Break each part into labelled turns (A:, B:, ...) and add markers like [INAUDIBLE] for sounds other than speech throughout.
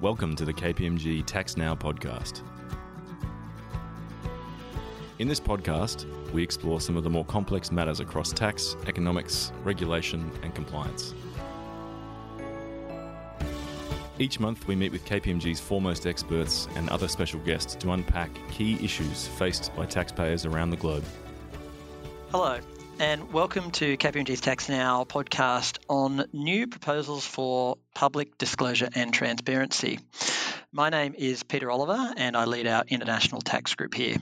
A: Welcome to the KPMG Tax Now podcast. In this podcast, we explore some of the more complex matters across tax, economics, regulation, and compliance. Each month, we meet with KPMG's foremost experts and other special guests to unpack key issues faced by taxpayers around the globe.
B: Hello, and welcome to KPMG's Tax Now podcast on new proposals for public disclosure and transparency. My name is Peter Oliver, and I lead our international tax group here.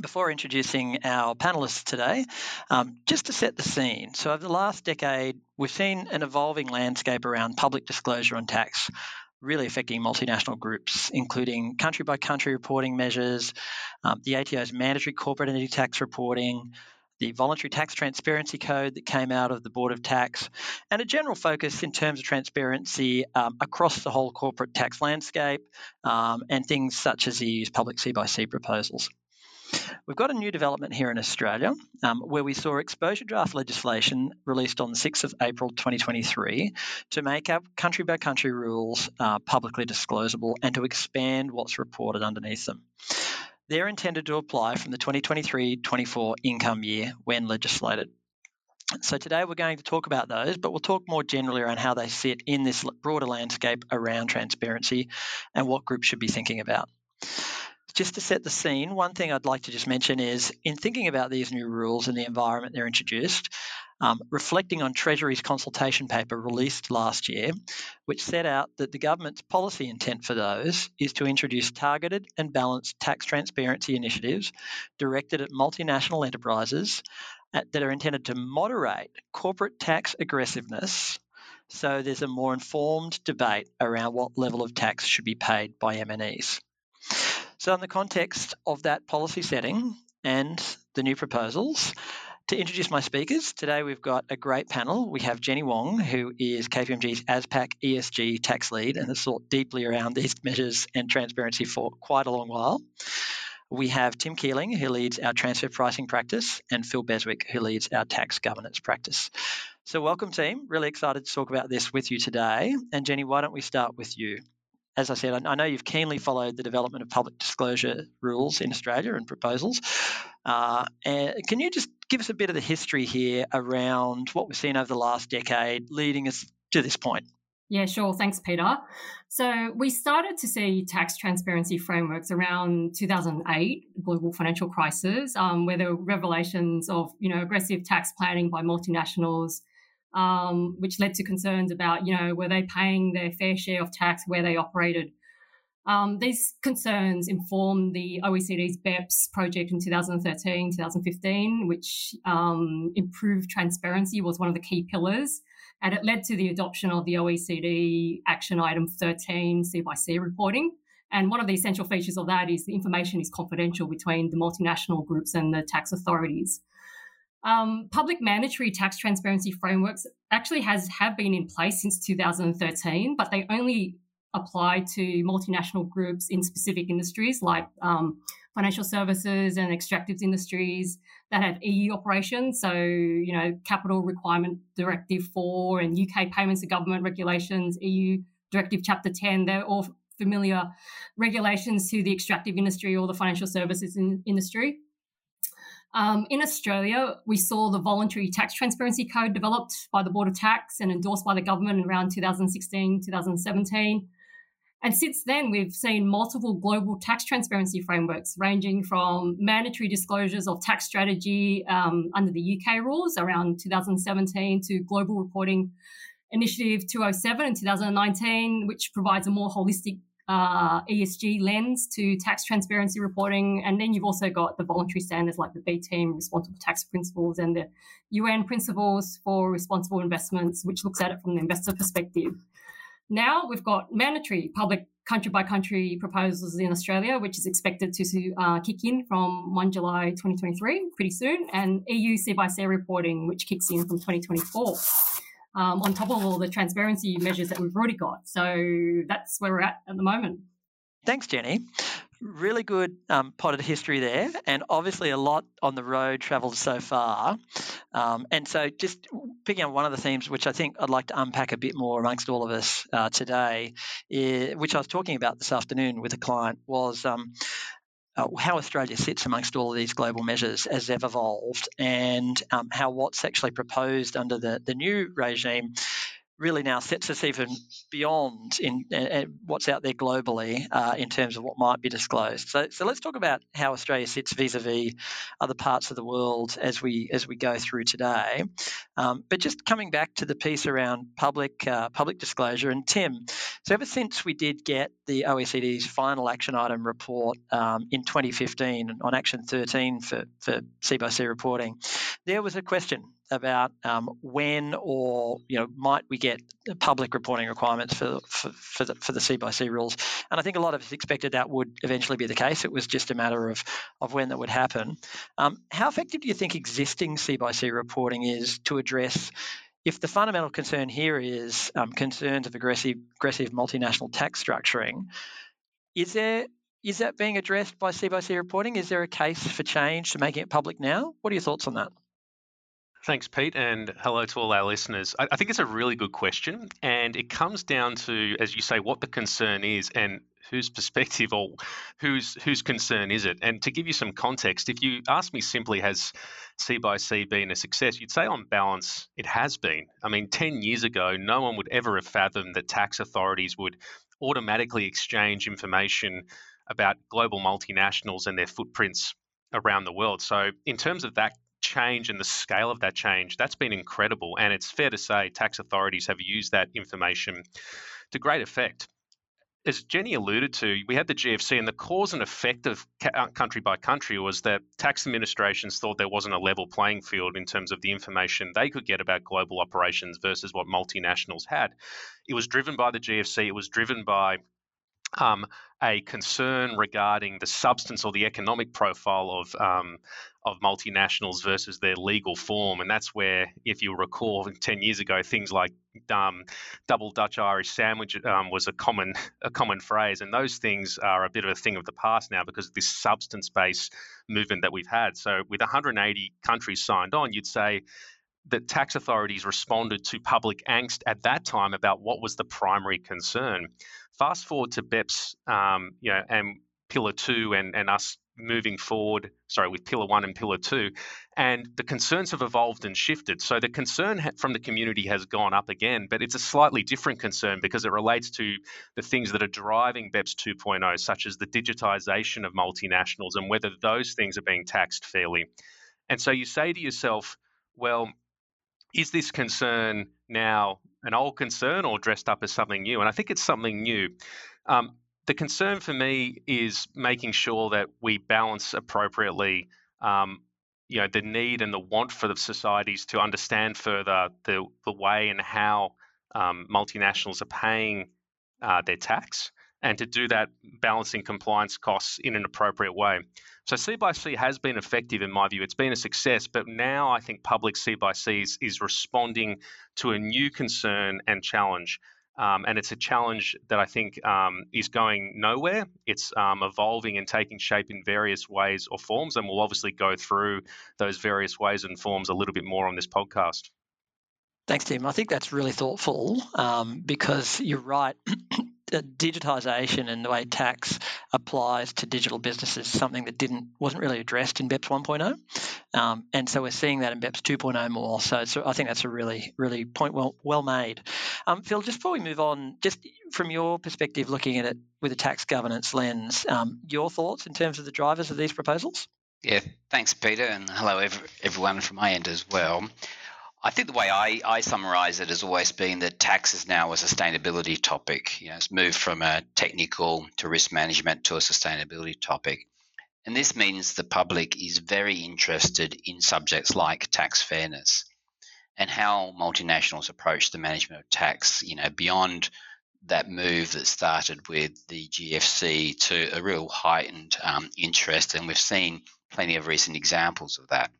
B: Before introducing our panelists today, um, just to set the scene. So, over the last decade, we've seen an evolving landscape around public disclosure on tax, really affecting multinational groups, including country by country reporting measures, um, the ATO's mandatory corporate entity tax reporting, the voluntary tax transparency code that came out of the Board of Tax, and a general focus in terms of transparency um, across the whole corporate tax landscape um, and things such as the EU's public C by C proposals. We've got a new development here in Australia um, where we saw exposure draft legislation released on the 6th of April 2023 to make our country by country rules uh, publicly disclosable and to expand what's reported underneath them. They're intended to apply from the 2023 24 income year when legislated. So, today we're going to talk about those, but we'll talk more generally around how they sit in this broader landscape around transparency and what groups should be thinking about. Just to set the scene, one thing I'd like to just mention is in thinking about these new rules and the environment they're introduced, um, reflecting on Treasury's consultation paper released last year, which set out that the government's policy intent for those is to introduce targeted and balanced tax transparency initiatives directed at multinational enterprises at, that are intended to moderate corporate tax aggressiveness so there's a more informed debate around what level of tax should be paid by MNEs. So, in the context of that policy setting and the new proposals, to introduce my speakers, today we've got a great panel. We have Jenny Wong, who is KPMG's ASPAC ESG tax lead and has thought deeply around these [LAUGHS] measures and transparency for quite a long while. We have Tim Keeling, who leads our transfer pricing practice, and Phil Beswick, who leads our tax governance practice. So, welcome, team. Really excited to talk about this with you today. And, Jenny, why don't we start with you? As I said, I know you've keenly followed the development of public disclosure rules in Australia and proposals. Uh, and can you just give us a bit of the history here around what we've seen over the last decade leading us to this point?
C: Yeah, sure. Thanks, Peter. So we started to see tax transparency frameworks around 2008, global financial crisis, um, where there were revelations of you know aggressive tax planning by multinationals um, which led to concerns about, you know, were they paying their fair share of tax where they operated? Um, these concerns informed the OECD's BEPS project in 2013, 2015, which um, improved transparency was one of the key pillars. And it led to the adoption of the OECD Action Item 13, C by C reporting. And one of the essential features of that is the information is confidential between the multinational groups and the tax authorities. Um, public mandatory tax transparency frameworks actually has have been in place since 2013, but they only apply to multinational groups in specific industries like um, financial services and extractive industries that have EU operations. So, you know, Capital Requirement Directive 4 and UK Payments to Government Regulations, EU Directive Chapter 10, they're all familiar regulations to the extractive industry or the financial services in- industry. Um, in Australia, we saw the voluntary tax transparency code developed by the Board of Tax and endorsed by the government around 2016, 2017. And since then, we've seen multiple global tax transparency frameworks ranging from mandatory disclosures of tax strategy um, under the UK rules around 2017 to Global Reporting Initiative 207 in 2019, which provides a more holistic uh, ESG lens to tax transparency reporting. And then you've also got the voluntary standards like the B Team responsible tax principles and the UN principles for responsible investments, which looks at it from the investor perspective. Now we've got mandatory public country by country proposals in Australia, which is expected to uh, kick in from 1 July 2023, pretty soon, and EU C by C reporting, which kicks in from 2024 um, on top of all the transparency measures that we've already got. So that's where we're at at the moment.
B: Thanks, Jenny. really good um, potted history there, and obviously a lot on the road travelled so far. Um, and so, just picking up one of the themes, which I think I'd like to unpack a bit more amongst all of us uh, today, is, which I was talking about this afternoon with a client, was um, uh, how Australia sits amongst all of these global measures as they've evolved, and um, how what's actually proposed under the, the new regime really now sets us even beyond in what's out there globally uh, in terms of what might be disclosed. So, so let's talk about how Australia sits vis-a-vis other parts of the world as we as we go through today. Um, but just coming back to the piece around public uh, public disclosure and Tim, so ever since we did get the OECD's final action item report um, in 2015 on Action 13 for for C reporting, there was a question about um, when or you know might we get public reporting requirements for for, for the for the C by C rules, and I think a lot of us expected that would eventually be the case. It was just a matter of of when that would happen. Um, how effective do you think existing C by C reporting is to address? If the fundamental concern here is um, concerns of aggressive, aggressive multinational tax structuring, is there is that being addressed by C by C reporting? Is there a case for change to making it public now? What are your thoughts on that?
D: Thanks, Pete, and hello to all our listeners. I, I think it's a really good question, and it comes down to, as you say, what the concern is and whose [LAUGHS] perspective or whose whose concern is it? And to give you some context, if you ask me simply, has C by C been a success? You'd say on balance, it has been. I mean, 10 years ago, no one would ever have fathomed that tax authorities would automatically exchange information about global multinationals and their footprints around the world. So, in terms of that change and the scale of that change, that's been incredible. And it's fair to say tax authorities have used that information to great effect. As Jenny alluded to, we had the GFC, and the cause and effect of uh, country by country was that tax administrations thought there wasn't a level playing field in terms of the information they could get about global operations versus what multinationals had. It was driven by the GFC, it was driven by um, a concern regarding the substance or the economic profile of um, of multinationals versus their legal form, and that's where, if you recall, [LAUGHS] ten years ago, things like um, double Dutch Irish sandwich um, was a common [LAUGHS] a common phrase, and those things are a bit of a thing of the past now because of this substance based movement that we've had. So, with 180 countries signed on, you'd say that tax authorities responded to public angst at that time about what was the primary concern. Fast forward to BEPS, um, you know, and Pillar Two, and and us moving forward, sorry, with Pillar One and Pillar Two, and the concerns have evolved and shifted. So the concern from the community has gone up again, but it's a slightly different concern because it relates to the things that are driving BEPS 2.0, such as the digitization of multinationals and whether those things are being taxed fairly. And so you say to yourself, well, is this concern now an old concern or dressed up as something new? And I think it's something new. Um, the concern for me is making sure that we balance appropriately um, you know the need and the want for the societies to understand further the, the way and how um, multinationals are paying uh, their tax and to do that balancing compliance costs in an appropriate way. So C by C has been effective in my view. It's been a success, but now I think public C by C is, is responding to a new concern and challenge. Um, and it's a challenge that I think um, is going nowhere. It's um, evolving and taking shape in various ways or forms, and we'll obviously go through those various ways and forms a little bit more on this podcast.
B: Thanks, Tim. I think that's really thoughtful um, because you're right. Digitization and the way tax applies to digital businesses is something that didn't wasn't really addressed in BEPS 1.0, um, and so we're seeing that in BEPS 2.0 more. So, so I think that's a really really point well well made. Um, Phil, just before we move on, just from your perspective, looking at it with a tax governance lens, um, your thoughts in terms of the drivers of these proposals?
E: Yeah, thanks, Peter, and hello every, everyone from my end as well. I think the way I, I summarize it has always been that tax is now a sustainability topic. You know, it's moved from a technical to risk management to a sustainability topic. And this means the public is very interested in subjects like tax fairness and how multinationals approach the management of tax, you know, beyond that move that started with the GFC to a real heightened um, interest. And we've seen plenty of recent examples of that.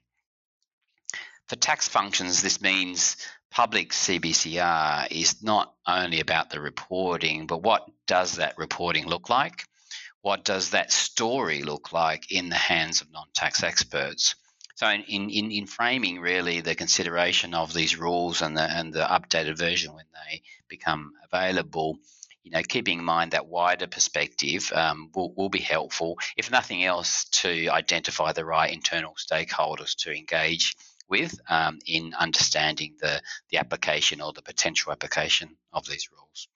E: For tax functions, this means public CBCR is not only about the reporting, but what does that reporting look like? what does that story look like in the hands of non-tax experts? So in, in, in framing really the consideration of these rules and the and the updated version when they become available, you know, keeping in mind that wider perspective um, will, will be helpful, if nothing else, to identify the right internal stakeholders to engage with um, in understanding the, the application or the potential application of these rules.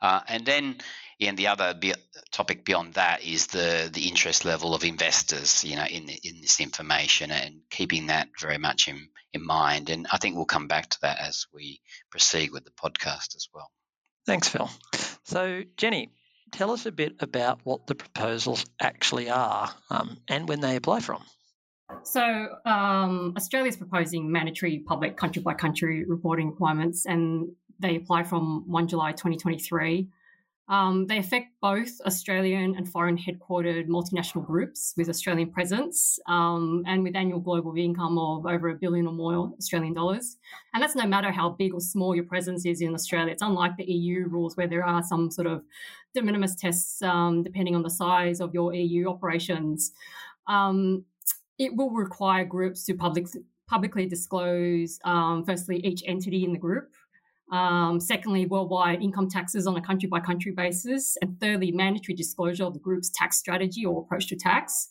E: Uh, and then and the other be- topic beyond that is the the interest level of investors, you know, in in this information and keeping that very much in in mind. And I think we'll come back to that as we proceed with the podcast as well.
B: Thanks, Phil. So, Jenny, tell us a bit about what the proposals actually are um, and when they apply from.
C: So, um, Australia is proposing mandatory public country by country reporting requirements, and they apply from 1 July 2023. Um, they affect both Australian and foreign headquartered multinational groups with Australian presence um, and with annual global income of over a billion or more Australian dollars. And that's no matter how big or small your presence is in Australia. It's unlike the EU rules where there are some sort of de minimis tests um, depending on the size of your EU operations. Um, it will require groups to public, publicly disclose, um, firstly, each entity in the group. Um, secondly, worldwide income taxes on a country by country basis. And thirdly, mandatory disclosure of the group's tax strategy or approach to tax.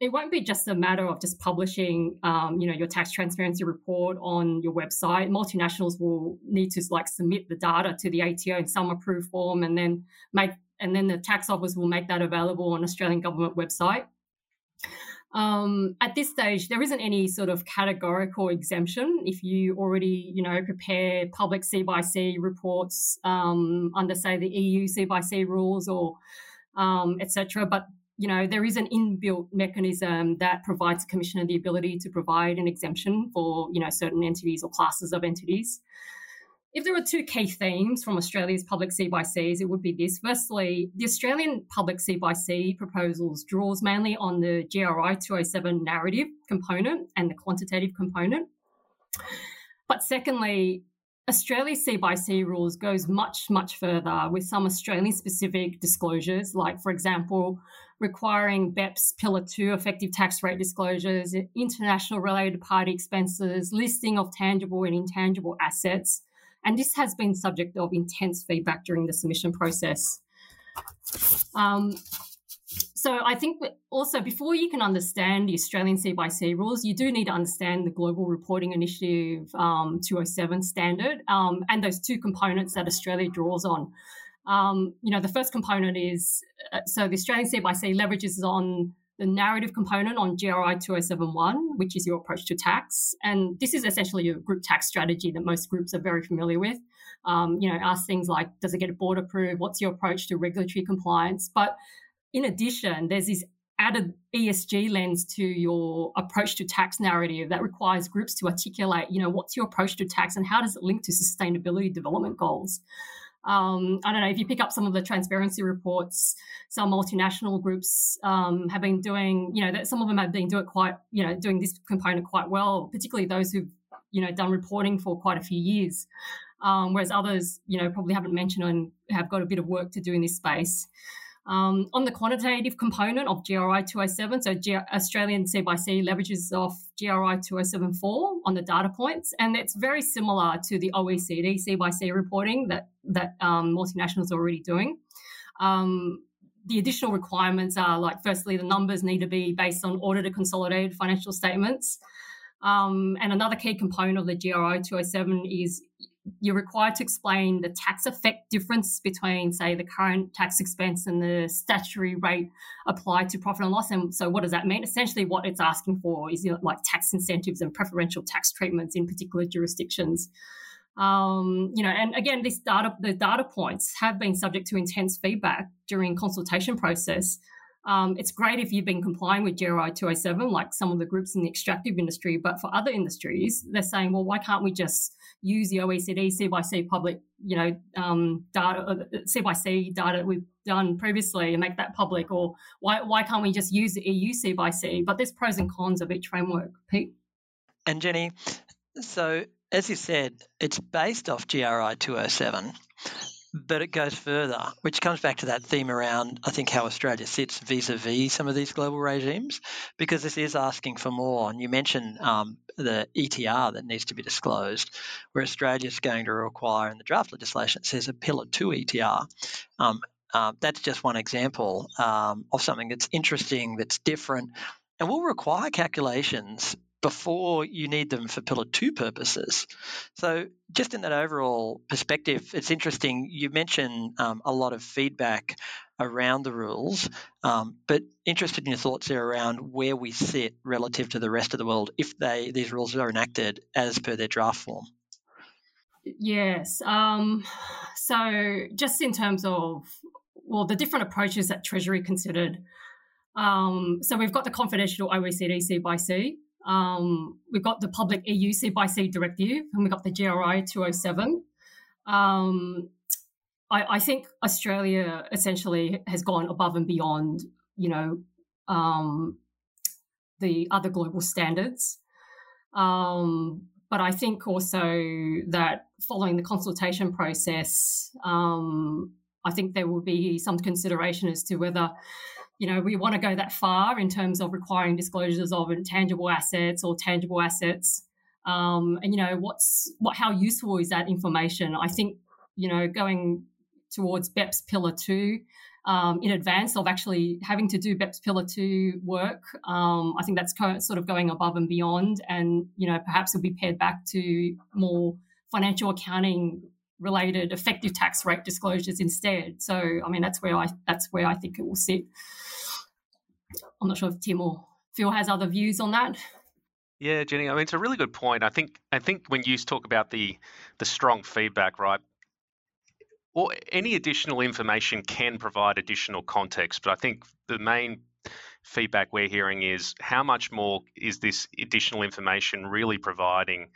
C: It won't be just a matter of just publishing, um, you know, your tax transparency report on your website. Multinationals will need to like submit the data to the ATO in some approved form, and then make, and then the tax office will make that available on Australian government website. Um, at this stage, there isn't any sort of categorical exemption if you already, you know, prepare public C by C reports um, under, say, the EU C by C rules or um, etc. But you know, there is an inbuilt mechanism that provides the commissioner the ability to provide an exemption for, you know, certain entities or classes of entities if there were two key themes from Australia's public C by Cs, it would be this. Firstly, the Australian public C by C proposals draws mainly on the GRI 207 narrative component and the quantitative component. But secondly, Australia's C by C rules goes much, much further with some Australian specific disclosures, like, for example, requiring BEPS Pillar 2 effective tax rate disclosures, international related party expenses, listing of tangible and intangible assets, and this has been subject of intense feedback during the submission process. Um, so I think also before you can understand the Australian C by C rules, you do need to understand the Global Reporting Initiative um, 207 standard um, and those two components that Australia draws on. Um, you know, the first component is uh, so the Australian C by C leverages on the narrative component on GRI 2071, which is your approach to tax. And this is essentially a group tax strategy that most groups are very familiar with. Um, you know, ask things like, does it get board approved? What's your approach to regulatory compliance? But in addition, there's this added ESG lens to your approach to tax narrative that requires groups to articulate, you know, what's your approach to tax and how does it link to sustainability development goals? Um, I don't know if you pick up some of the transparency reports, some multinational groups um, have been doing, you know, that some of them have been doing quite, you know, doing this component quite well, particularly those who've, you know, done reporting for quite a few years. Um, whereas others, you know, probably haven't mentioned and have got a bit of work to do in this space. Um, on the quantitative component of GRI 207, so G- Australian C by C leverages off GRI 2074 on the data points, and it's very similar to the OECD C by C reporting that that um, multinationals are already doing. Um, the additional requirements are like, firstly, the numbers need to be based on audited consolidated financial statements. Um, and another key component of the GRI 207 is you're required to explain the tax effect difference between, say, the current tax expense and the statutory rate applied to profit and loss. And so, what does that mean? Essentially, what it's asking for is you know, like tax incentives and preferential tax treatments in particular jurisdictions. Um, you know, and again, this data, the data points have been subject to intense feedback during consultation process. Um, it's great if you've been complying with GRI 207, like some of the groups in the extractive industry, but for other industries, they're saying, well, why can't we just use the OECD C by C public, you know, um, data, uh, C by C data we've done previously and make that public? Or why, why can't we just use the EU C by C? But there's pros and cons of each framework, Pete.
B: And Jenny, so as you said, it's based off GRI 207, but it goes further, which comes back to that theme around, I think, how Australia sits vis a vis some of these global regimes, because this is asking for more. And you mentioned um, the ETR that needs to be disclosed, where Australia is going to require in the draft legislation, it says a Pillar 2 ETR. Um, uh, that's just one example um, of something that's interesting, that's different, and will require calculations before you need them for Pillar 2 purposes. So, just in that overall perspective, it's interesting. You mentioned um, a lot of feedback around the rules, um, but interested in your thoughts there around where we sit relative to the rest of the world if they these rules are enacted as per their draft form.
C: Yes. Um, so, just in terms of well, the different approaches that Treasury considered. Um, so we've got the confidential OECD C by C, um, we've got the public EU C by directive, and we've got the GRI 207. Um, I, I, think Australia essentially has gone above and beyond, you know, um, the other global standards. Um, but I think also that following the consultation process, um, I think there will be some consideration as to whether you know, we want to go that far in terms of requiring disclosures of intangible assets or tangible assets. Um, and you know, what's what? How useful is that information? I think you know, going towards BEPS Pillar Two um, in advance of actually having to do BEPS Pillar Two work. Um, I think that's sort of going above and beyond, and you know, perhaps it'll be pared back to more financial accounting related effective tax rate disclosures instead. So, I mean, that's where I that's where I think it will sit. I'm not sure if Tim or Phil has other views on that.
D: Yeah, Jenny. I mean, it's a really good point. I think I think when you talk about the the strong feedback, right? Or any additional information can provide additional context, but I think the main feedback we're hearing is how much more is this additional information really providing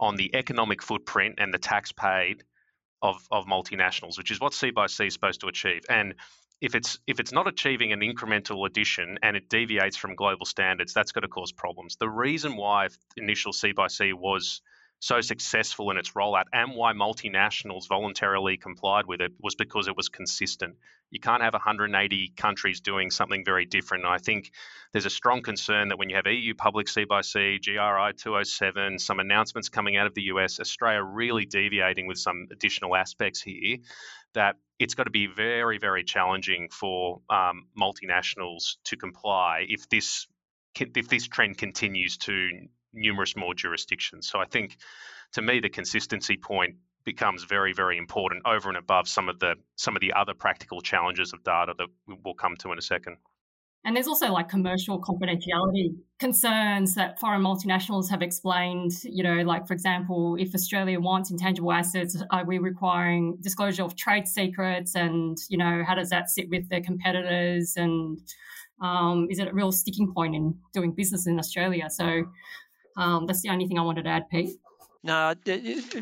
D: on the economic footprint and the tax paid of, of multinationals, which is what C by C is supposed to achieve. And if it's if it's not achieving an incremental addition and it deviates from global standards, that's going to cause problems. The reason why initial C by C was so successful in its rollout and why multinationals voluntarily complied with it was because it was consistent. You can't have 180 countries doing something very different. I think there's a strong concern that when you have EU public C by C, GRI 207, some announcements coming out of the US, Australia really deviating with some additional aspects here, that it's got to be very, very challenging for um, multinationals to comply if this if this trend continues to numerous more jurisdictions. So I think, to me, the consistency point becomes very, very important over and above some of the some of the other practical challenges of data that we'll come to in a second.
C: And there's also like commercial confidentiality concerns that foreign multinationals have explained. You know, like for example, if Australia wants intangible assets, are we requiring disclosure of trade secrets? And you know, how does that sit with their competitors? And um, is it a real sticking point in doing business in Australia? So um, that's the only thing I wanted to add, Pete.
B: No,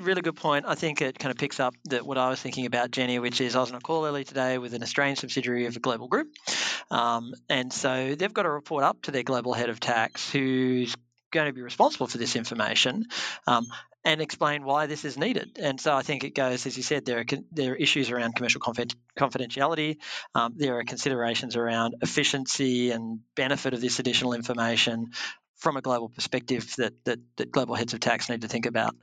B: really good point. I think it kind of picks up that what I was thinking about, Jenny, which is I was on a call early today with an Australian subsidiary of a global group, um, and so they've got to report up to their global head of tax, who's going to be responsible for this information. Um, and explain why this is needed. And so I think it goes, as you said, there are there are issues around commercial confidentiality. Um, there are considerations around efficiency and benefit of this additional information from a global perspective that, that, that global heads of tax need to think about.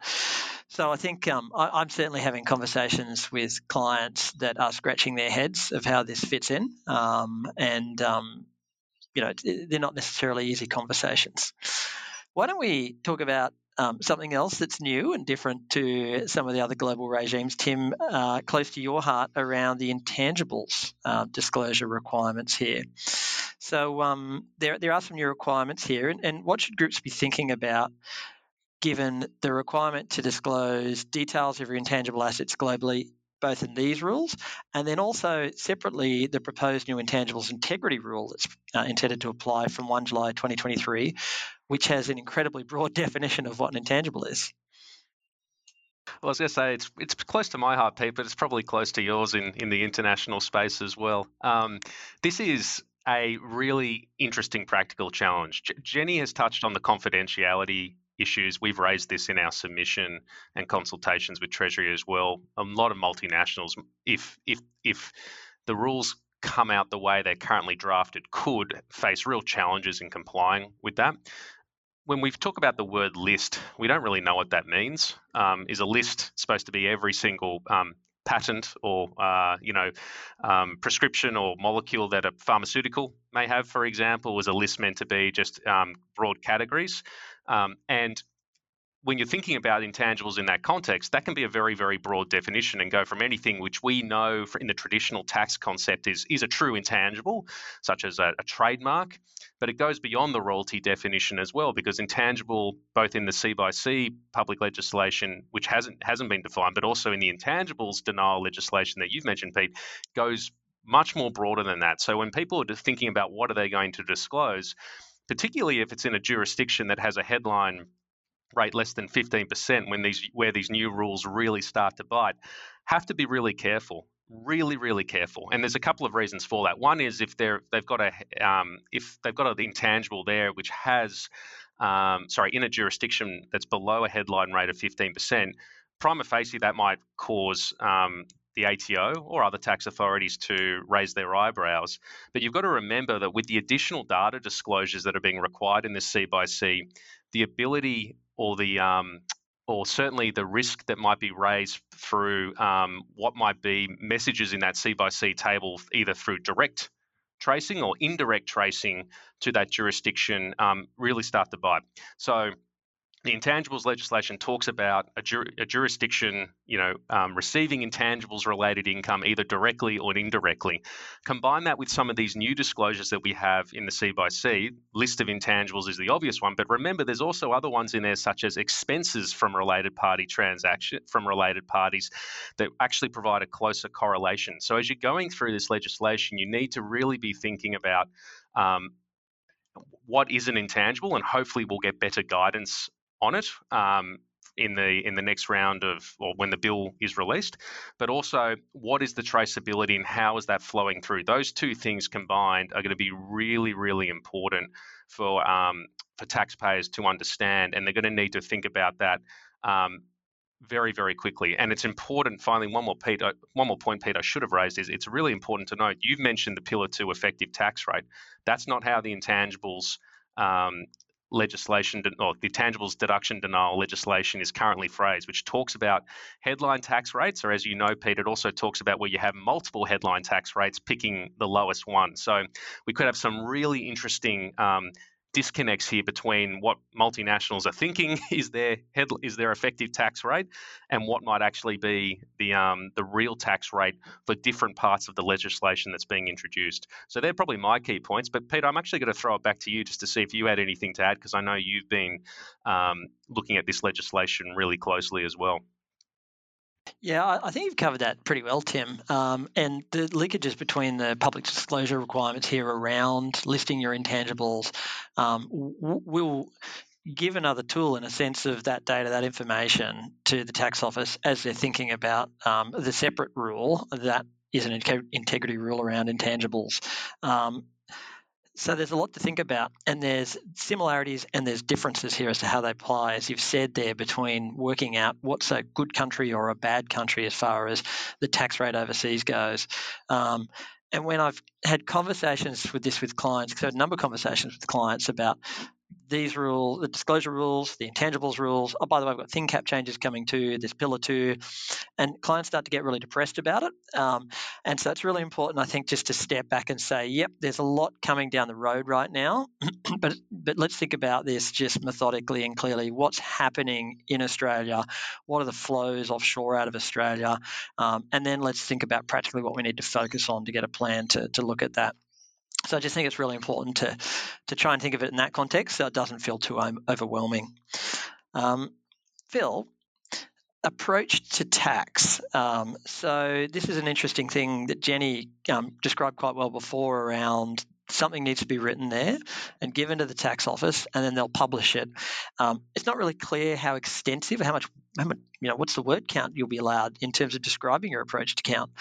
B: So I think um, I, am certainly having conversations with clients that are scratching their heads of how this fits in, um, and um, you know they're not necessarily easy conversations. Why don't we talk about um, something else that's new and different to some of the other global regimes, Tim, uh, close to your heart around the intangibles uh, disclosure requirements here. So um, there, there are some new requirements here, and, and what should groups be thinking about given the requirement to disclose details of your intangible assets globally both in these rules and then also separately the proposed new intangibles integrity rule that's uh, intended to apply from 1 July 2023, which has an incredibly broad [LAUGHS] definition of what an intangible is.
D: Well, I was going to say it's it's close to my heart, Pete, but it's probably close to yours in, in the international space as well. Um, this is a really interesting practical challenge. J- Jenny has touched on the confidentiality issues. We've raised this in our submission and consultations with Treasury as well. A lot of multinationals, if if if the rules come out the way they're currently drafted, could face real challenges in complying with that. When we talk about the word list, we don't really know what that means. Um, is a list supposed to be every single um, patent or uh, you know um, prescription or molecule that a pharmaceutical may have, for example, was a list meant to be just um, broad categories. Um, and when you're thinking about intangibles in that context, that can be a very, very broad definition and go from anything which we know in the traditional tax concept is, is a true intangible, such as a, a, trademark, but it goes beyond the royalty definition as well, because intangible, both in the C by C public legislation, which hasn't hasn't been defined, but also in the intangibles denial legislation that you've mentioned, Pete, goes much more broader than that. So when people are thinking about what are they going to disclose, particularly if it's in a jurisdiction that has a headline rate less than 15% when these where these new rules really start to bite have to be really careful really really careful and there's a couple of reasons for that one is if they're they've got a um, if they've got an intangible there which has um, sorry in a jurisdiction that's below a headline rate of 15% prima facie that might cause um, the ATO or other tax authorities to raise their eyebrows. But you've got to remember that with the additional data disclosures that are being required in this C by C, the ability or the um, or certainly the risk that might be raised through um, what might be messages in that C by C table, either through direct tracing or indirect tracing to that jurisdiction, um, really start to bite. So the intangibles legislation talks about a, jur- a jurisdiction, you know, um, receiving intangibles related income either directly or indirectly. Combine that with some of these new disclosures that we have in the C by C. List of intangibles is the obvious one, but remember there's also other ones in there such as expenses from related party transaction from related parties that actually provide a closer correlation. So as you're going through this legislation, you need to really be thinking about um, what is an intangible, and hopefully we'll get better guidance on it um, in the in the next round of or when the bill is released, but also what is the traceability and how is that flowing through? Those two things combined are going to be really really important for um, for taxpayers to understand, and they're going to need to think about that. Um, very, very quickly, and it's important. Finally, one more, Pete, uh, one more point, Pete, I should have raised is it's really important to note. You've mentioned the Pillar Two effective tax rate. That's not how the intangibles um, legislation or the tangibles deduction denial legislation is currently phrased, which talks about headline tax rates, or as you know, Pete, it also talks about where you have multiple headline tax rates picking the lowest one. So we could have some really interesting um, disconnects here between what multinationals are thinking [LAUGHS] is their head, is their effective tax rate and what might actually be the um, the real tax rate for different parts of the legislation that's being introduced. So they're probably my key points. But Peter, I'm actually going to throw it back to you just to see if you had anything to add because I know you've been um, looking at this legislation really closely as well.
B: Yeah, I think you've covered that pretty well, Tim. Um, and the linkages between the public disclosure requirements here around listing your intangibles um, will give another tool in a sense of that data, that information to the tax office as they're thinking about um, the separate rule that is an integrity rule around intangibles. Um, so there's a lot to think about, and there's similarities and there's differences here as to how they apply, as you've said there, between working out what's a good country or a bad country as far as the tax rate overseas goes. Um, and when I've had conversations with this with clients, because I've had a number of conversations with clients about these rules, the disclosure rules, the intangibles rules. Oh, by the way, I've got thin cap changes coming too. There's pillar two, and clients start to get really depressed about it. Um, and so it's really important, I think, just to step back and say, yep, there's a lot coming down the road right now, [CLEARS THROAT] but but let's think about this just methodically and clearly. What's happening in Australia? What are the flows offshore out of Australia? Um, and then let's think about practically what we need to focus on to get a plan to to look at that. So I just think it's really important to to try and think of it in that context, so it doesn't feel too overwhelming. Um, Phil, approach to tax. Um, so this is an interesting thing that Jenny um, described quite well before around something needs to be written there and given to the tax office, and then they'll publish it. Um, it's not really clear how extensive, how much, how much, you know, what's the word count you'll be allowed in terms of describing your approach to count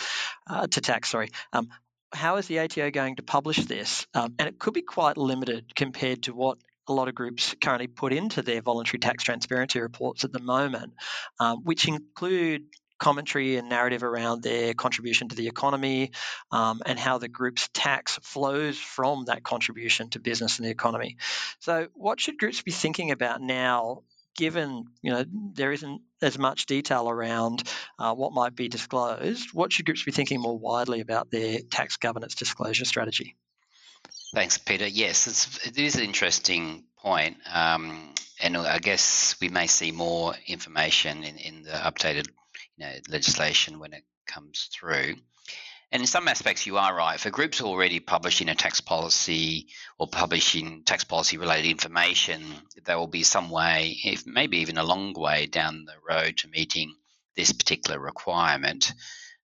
B: uh, to tax. Sorry, um, how is the ATO going to publish this? Um, and it could be quite limited compared to what a lot of groups currently put into their voluntary tax transparency reports at the moment, um, which include commentary and narrative around their contribution to the economy um, and how the group's tax flows from that contribution to business and the economy. So, what should groups be thinking about now? Given you know there isn't as much detail around uh, what might be disclosed, what should groups be thinking more widely about their tax governance disclosure strategy?
E: Thanks, Peter. Yes, it's, it is an interesting point. Um, and I guess we may see more information in, in the updated you know, legislation when it comes through. And in some aspects, you are right. For groups already publishing a tax policy or publishing tax policy related information, there will be some way, if maybe even a long way down the road to meeting this particular requirement.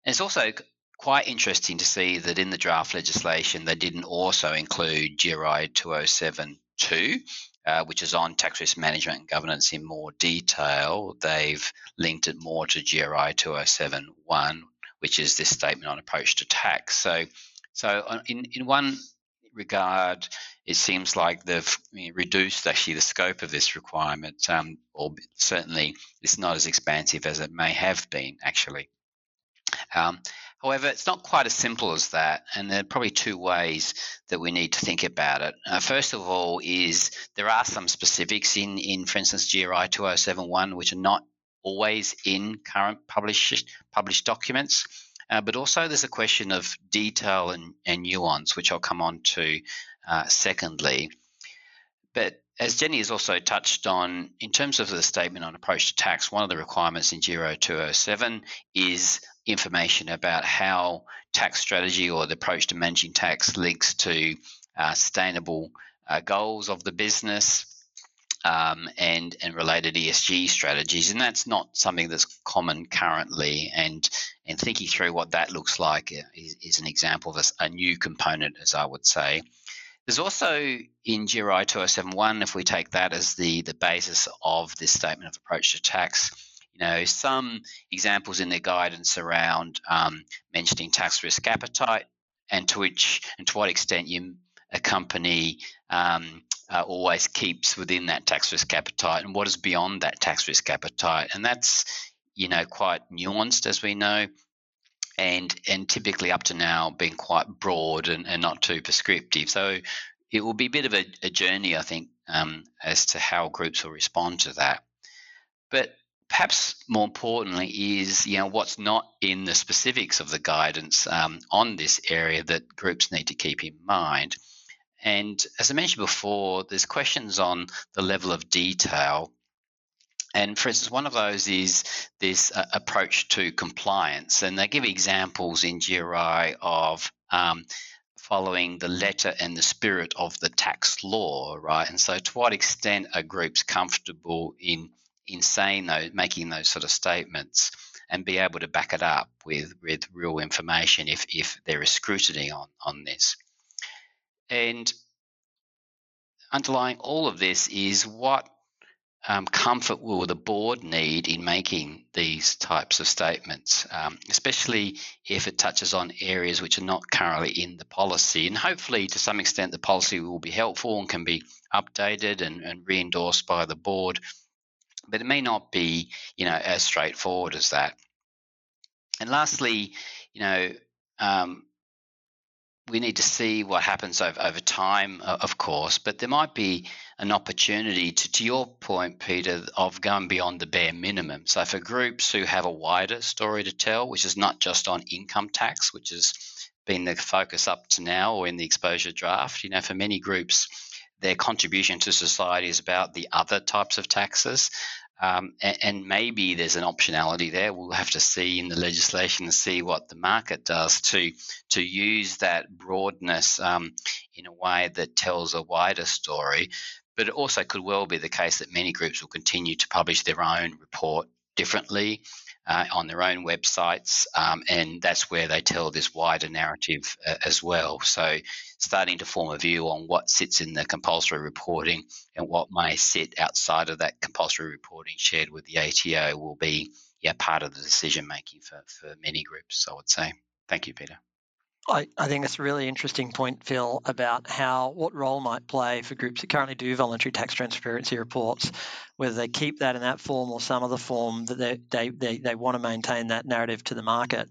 E: And it's also quite interesting to see that in the draft legislation, they didn't also include GRI 207 2, uh, which is on tax risk management and governance in more detail. They've linked it more to GRI 207.1, which is this statement on approach to tax. So, so in, in one regard, it seems like they've reduced actually the scope of this requirement, um, or certainly it's not as expansive as it may have been actually. Um, However, it's not quite as simple as that, and there are probably two ways that we need to think about it. Uh, first of all, is there are some specifics in, in for instance, GRI 2071, which are not always in current published published documents. Uh, but also, there's a question of detail and, and nuance, which I'll come on to uh, secondly. But as Jenny has also touched on, in terms of the statement on approach to tax, one of the requirements in GRI 207 is information about how tax strategy or the approach to managing tax links to uh, sustainable uh, goals of the business um, and and related ESG strategies, and that's not something that's common currently. And and thinking through what that looks like is, is an example of a, a, new component, as I would say. There's also in GRI 2071, if we take that as the the basis of this statement of approach to tax, you know, some examples in their guidance around um, mentioning tax risk appetite and to which and to what extent you a company um, uh, always keeps within that tax risk appetite. And what is beyond that tax risk appetite? And that's you know quite nuanced as we know and and typically up to now been quite broad and, and not too prescriptive. So it will be a bit of a, a journey i think um, as to how groups will respond to that. But perhaps more importantly is you know what's not in the specifics of the guidance um, on this area that groups need to keep in mind and as i mentioned before there's questions on the level of detail. And for instance one of those is this uh, approach to compliance. And they give examples in gri of um, following the letter and the spirit of the tax law right? And so to what extent are groups comfortable in in saying those, making those sort of statements, and be able to back it up with with real information if if there is scrutiny on on this. And underlying all of this is what um, comfort will the board need in making these types of statements, um, especially if it touches on areas which are not currently in the policy. And hopefully, to some extent, the policy will be helpful and can be updated and, and re endorsed by the board but it may not be, you know, as straightforward as that. And lastly, you know, um, we need to see what happens over, over time, of course, but there might be an opportunity to, to your point, Peter, of going beyond the bare minimum. So for groups who have a wider story to tell, which is not just on income tax, which has been the focus up to now or in the exposure draft, you know, for many groups, their contribution to society is about the other types of taxes. Um, and, and, maybe there's an optionality there. We'll have to see in the legislation and see what the market does to to use that broadness um, in a way that tells a wider story. But it also could well be the case that many groups will continue to publish their own report differently uh, on their own websites, um, and that's where they tell this wider narrative uh, as well. So, starting to form a view on what sits in the compulsory reporting and what may sit outside of that compulsory reporting shared with the ATO will be yeah, part of the decision making for, for many groups, I would say. Thank you, Peter.
B: I, I think it's a really interesting point, Phil, about how what role might play for groups that currently do voluntary tax transparency reports, whether they keep that in that form or some other form that they, they, they, they want to maintain that narrative to the market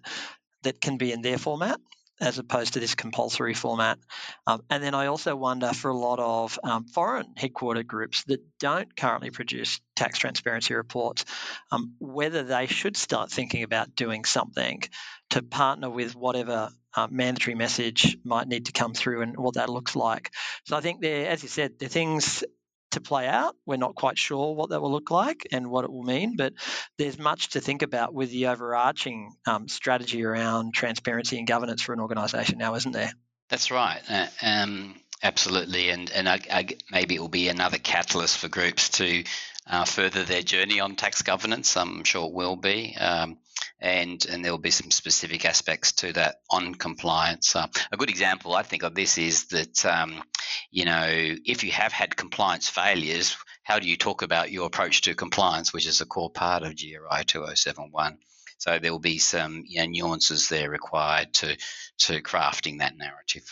B: that can be in their format as opposed to this compulsory format. Um, and then I also wonder for a lot of um, foreign headquartered groups that don't currently produce tax transparency reports, um, whether they should start thinking about doing something to partner with whatever uh, mandatory message might need to come through and what that looks like. So I think there, as you said, there are things to play out. We're not quite sure what that will look like and what it will mean, but there's much to think about with the overarching um, strategy around transparency and governance for an organisation now, isn't there?
E: That's right. Uh, um, absolutely, and and I, I, maybe it will be another catalyst for groups to uh, further their journey on tax governance. I'm sure it will be. Um, and, and there will be some specific aspects to that on compliance. Uh, a good example, I think, of this is that, um, you know, if you have had compliance failures, how do you talk about your approach to compliance, which is a core part of GRI 2071? So there will be some you know, nuances there required to to crafting that narrative.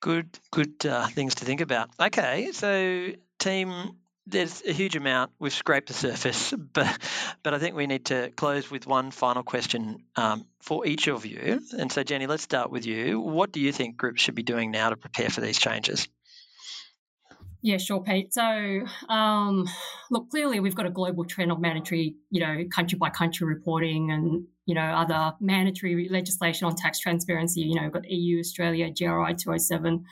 B: Good, good uh, things to think about. Okay, so team, there's a huge amount. We've scraped the surface, [LAUGHS] but but I think we need to close with one final question um, for each of you. And so, Jenny, let's start with you. What do you think groups should be doing now to prepare for these changes?
C: Yeah, sure, Pete. So, um, look, clearly we've got a global trend of mandatory, you know, country by country reporting and, you know, other mandatory legislation on tax transparency. You know, we've got EU, Australia, GRI 207.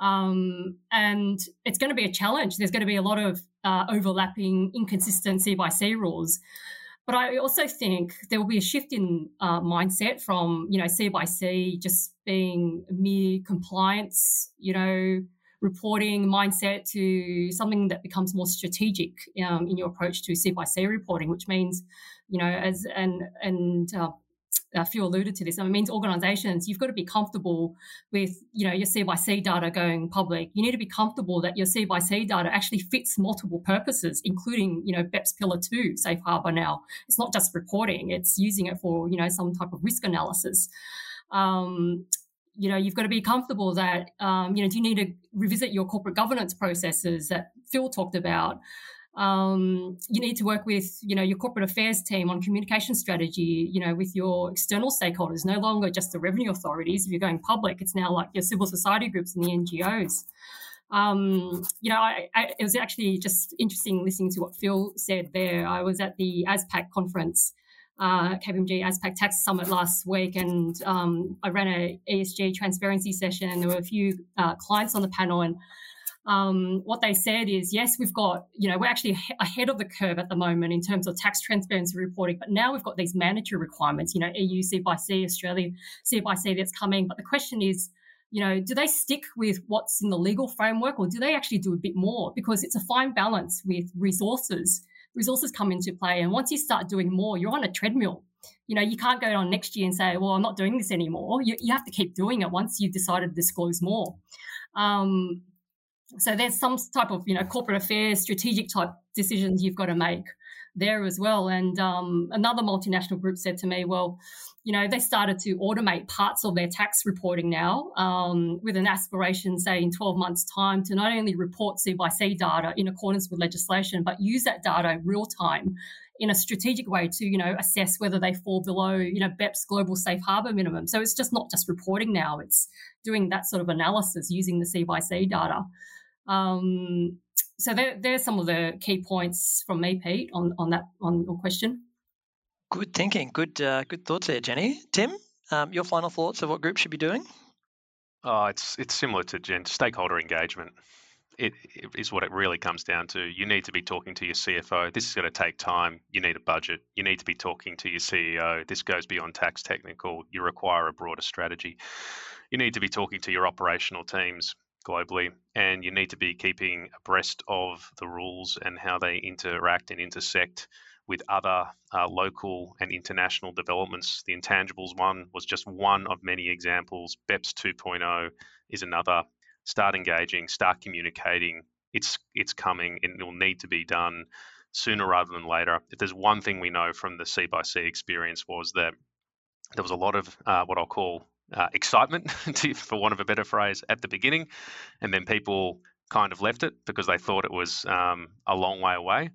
C: Um, and it's going to be a challenge. There's going to be a lot of uh, overlapping, inconsistent C by C rules. But I also think there will be a shift in uh, mindset from, you know, C by C just being mere compliance, you know, reporting mindset to something that becomes more strategic um, in your approach to C by C reporting, which means, you know, as and and uh, uh, Phil alluded to this. I mean, it means organizations, you've got to be comfortable with, you know, your C by C data going public. You need to be comfortable that your C by C data actually fits multiple purposes, including, you know, BEPS Pillar 2 Safe Harbor now. It's not just reporting, it's using it for, you know, some type of risk analysis. Um, you know, you've got to be comfortable that, um, you know, do you need to revisit your corporate governance processes that Phil talked about? Um, you need to work with, you know, your corporate affairs team on communication strategy, you know, with your external stakeholders, no longer just the revenue authorities. If you're going public, it's now like your civil society groups and the NGOs. Um, you know, I, I, it was actually just interesting listening to what Phil said there. I was at the ASPAC conference, uh, KPMG ASPAC Tax Summit last week, and um, I ran a ESG transparency session, and there were a few uh, clients on the panel, and um, what they said is, yes, we've got, you know, we're actually ahead of the curve at the moment in terms of tax transparency reporting, but now we've got these mandatory requirements, you know, EU C by C, Australia C by C that's coming. But the question is, you know, do they stick with what's in the legal framework or do they actually do a bit more? Because it's a fine balance with resources. Resources come into play. And once you start doing more, you're on a treadmill. You know, you can't go on next year and say, well, I'm not doing this anymore. You, you have to keep doing it once you've decided to disclose more. Um, so there's some type of you know corporate affairs, strategic type decisions you've got to make there as well. And um, another multinational group said to me, well, you know, they started to automate parts of their tax reporting now um, with an aspiration, say, in 12 months' time to not only report C by C data in accordance with legislation, but use that data real time in a strategic way to, you know, assess whether they fall below, you know, BEPS global safe harbor minimum. So it's just not just reporting now, it's doing that sort of analysis using the C by C data. Um, so there, there's some of the key points from me, Pete, on, on that on your question.
B: Good thinking. Good uh, good thoughts there, Jenny. Tim, um, your final thoughts of what groups should be doing?
D: Oh, it's it's similar to Jen. Stakeholder engagement. It, it is what it really comes down to. You need to be talking to your CFO. This is going to take time. You need a budget. You need to be talking to your CEO. This goes beyond tax technical. You require a broader strategy. You need to be talking to your operational teams globally, and you need to be keeping abreast of the rules and how they interact and intersect with other uh, local and international developments. The intangibles one was just one of many examples. BEPS 2.0 is another. Start engaging, start communicating. It's it's coming, and it will need to be done sooner rather than later. If there's one thing we know from the C by C experience was that there was a lot of uh, what I'll call uh, excitement, [LAUGHS] for want of a better phrase, at the beginning, and then people kind of left it because they thought it was um, a long way away.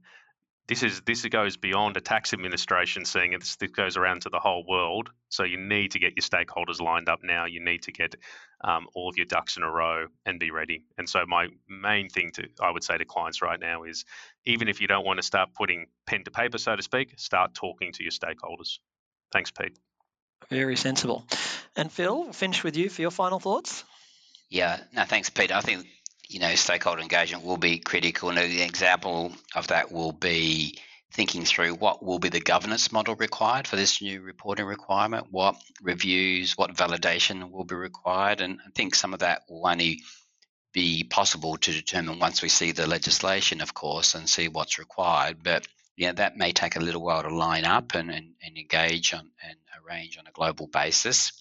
D: This is this goes beyond a tax administration seeing it. This goes around to the whole world. So you need to get your stakeholders lined up now. You need to get um, all of your ducks in a row and be ready. And so my main thing to I would say to clients right now is even if you don't want to start putting pen to paper, so to speak, start talking to your stakeholders. Thanks, Pete.
B: Very sensible. And Phil, we'll finish with you for your final thoughts.
E: Yeah, no, thanks, Peter. I think you know stakeholder engagement will be critical, and an example of that will be thinking through what will be the governance model required for this new reporting requirement, what reviews, what validation will be required, and I think some of that will only be possible to determine once we see the legislation, of course, and see what's required. But yeah, that may take a little while to line up and, and, and engage on and arrange on a global basis.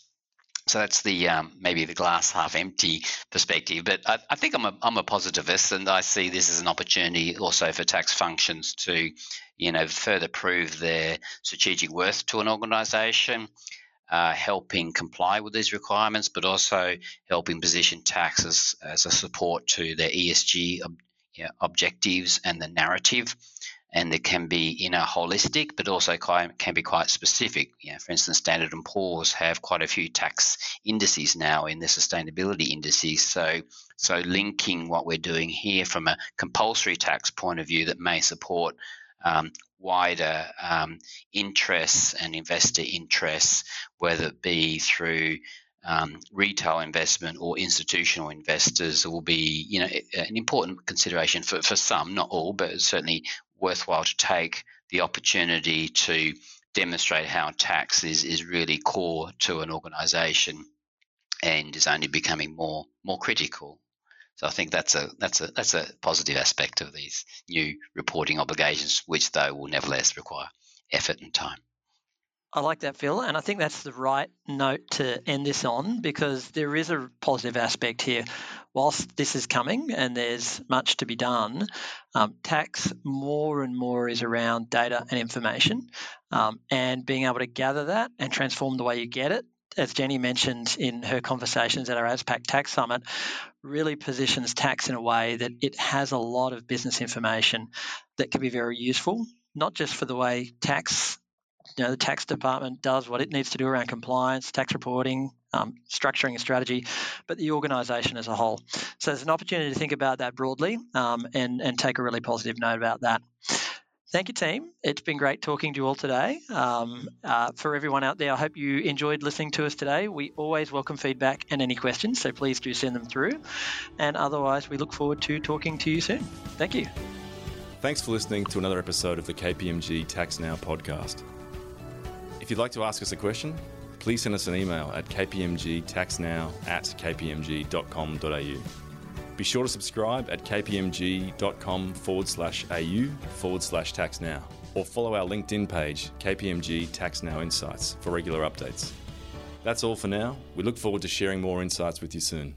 E: So that's the um, maybe the glass half empty perspective. But I, I, think I'm a, I'm a positivist, and I see this as an opportunity also for tax functions to, you know, further prove their strategic worth to an organisation, uh, helping comply with these requirements, but also helping position tax as, as a support to their ESG ob- objectives and the narrative and it can be in a holistic, but also can be quite specific. You know, for instance, Standard and Poor's have quite a few tax indices now in the sustainability indices. So, so linking what we're doing here from a compulsory tax point of view that may support um, wider um, interests and investor interests, whether it be through um, retail investment or institutional investors will be, you know, an important consideration for, for some, not all, but certainly worthwhile to take the opportunity to demonstrate how tax is, is really core to an organization and is only becoming more more critical. So I think that's a that's a that's a positive aspect of these new reporting obligations, which though will nevertheless require effort and time.
B: I like that, Phil, and I think that's the right note to end this on because there is a positive aspect here. Whilst this is coming and there's much to be done, um, tax more and more is around data and information um, and being able to gather that and transform the way you get it. As Jenny mentioned in her conversations at our ASPAC Tax Summit, really positions tax in a way that it has a lot of business information that can be very useful, not just for the way tax you know, the tax department does what it needs to do around compliance, tax reporting, um, structuring a strategy, but the organisation as a whole. So there's an opportunity to think about that broadly um, and, and take a really positive note about that. Thank you, team. It's been great talking to you all today. Um, uh, for everyone out there, I hope you enjoyed listening to us today. We always welcome feedback and any questions, so please do send them through. And otherwise, we look forward to talking to you soon. Thank you.
A: Thanks for listening to another episode of the KPMG Tax Now podcast. If you'd like to ask us a question, please send us an email at kpmgtaxnow at kpmg.com.au. Be sure to subscribe at kpmg.com forward slash au forward slash tax now, or follow our LinkedIn page, KPMG Tax Now Insights, for regular updates. That's all for now. We look forward to sharing more insights with you soon.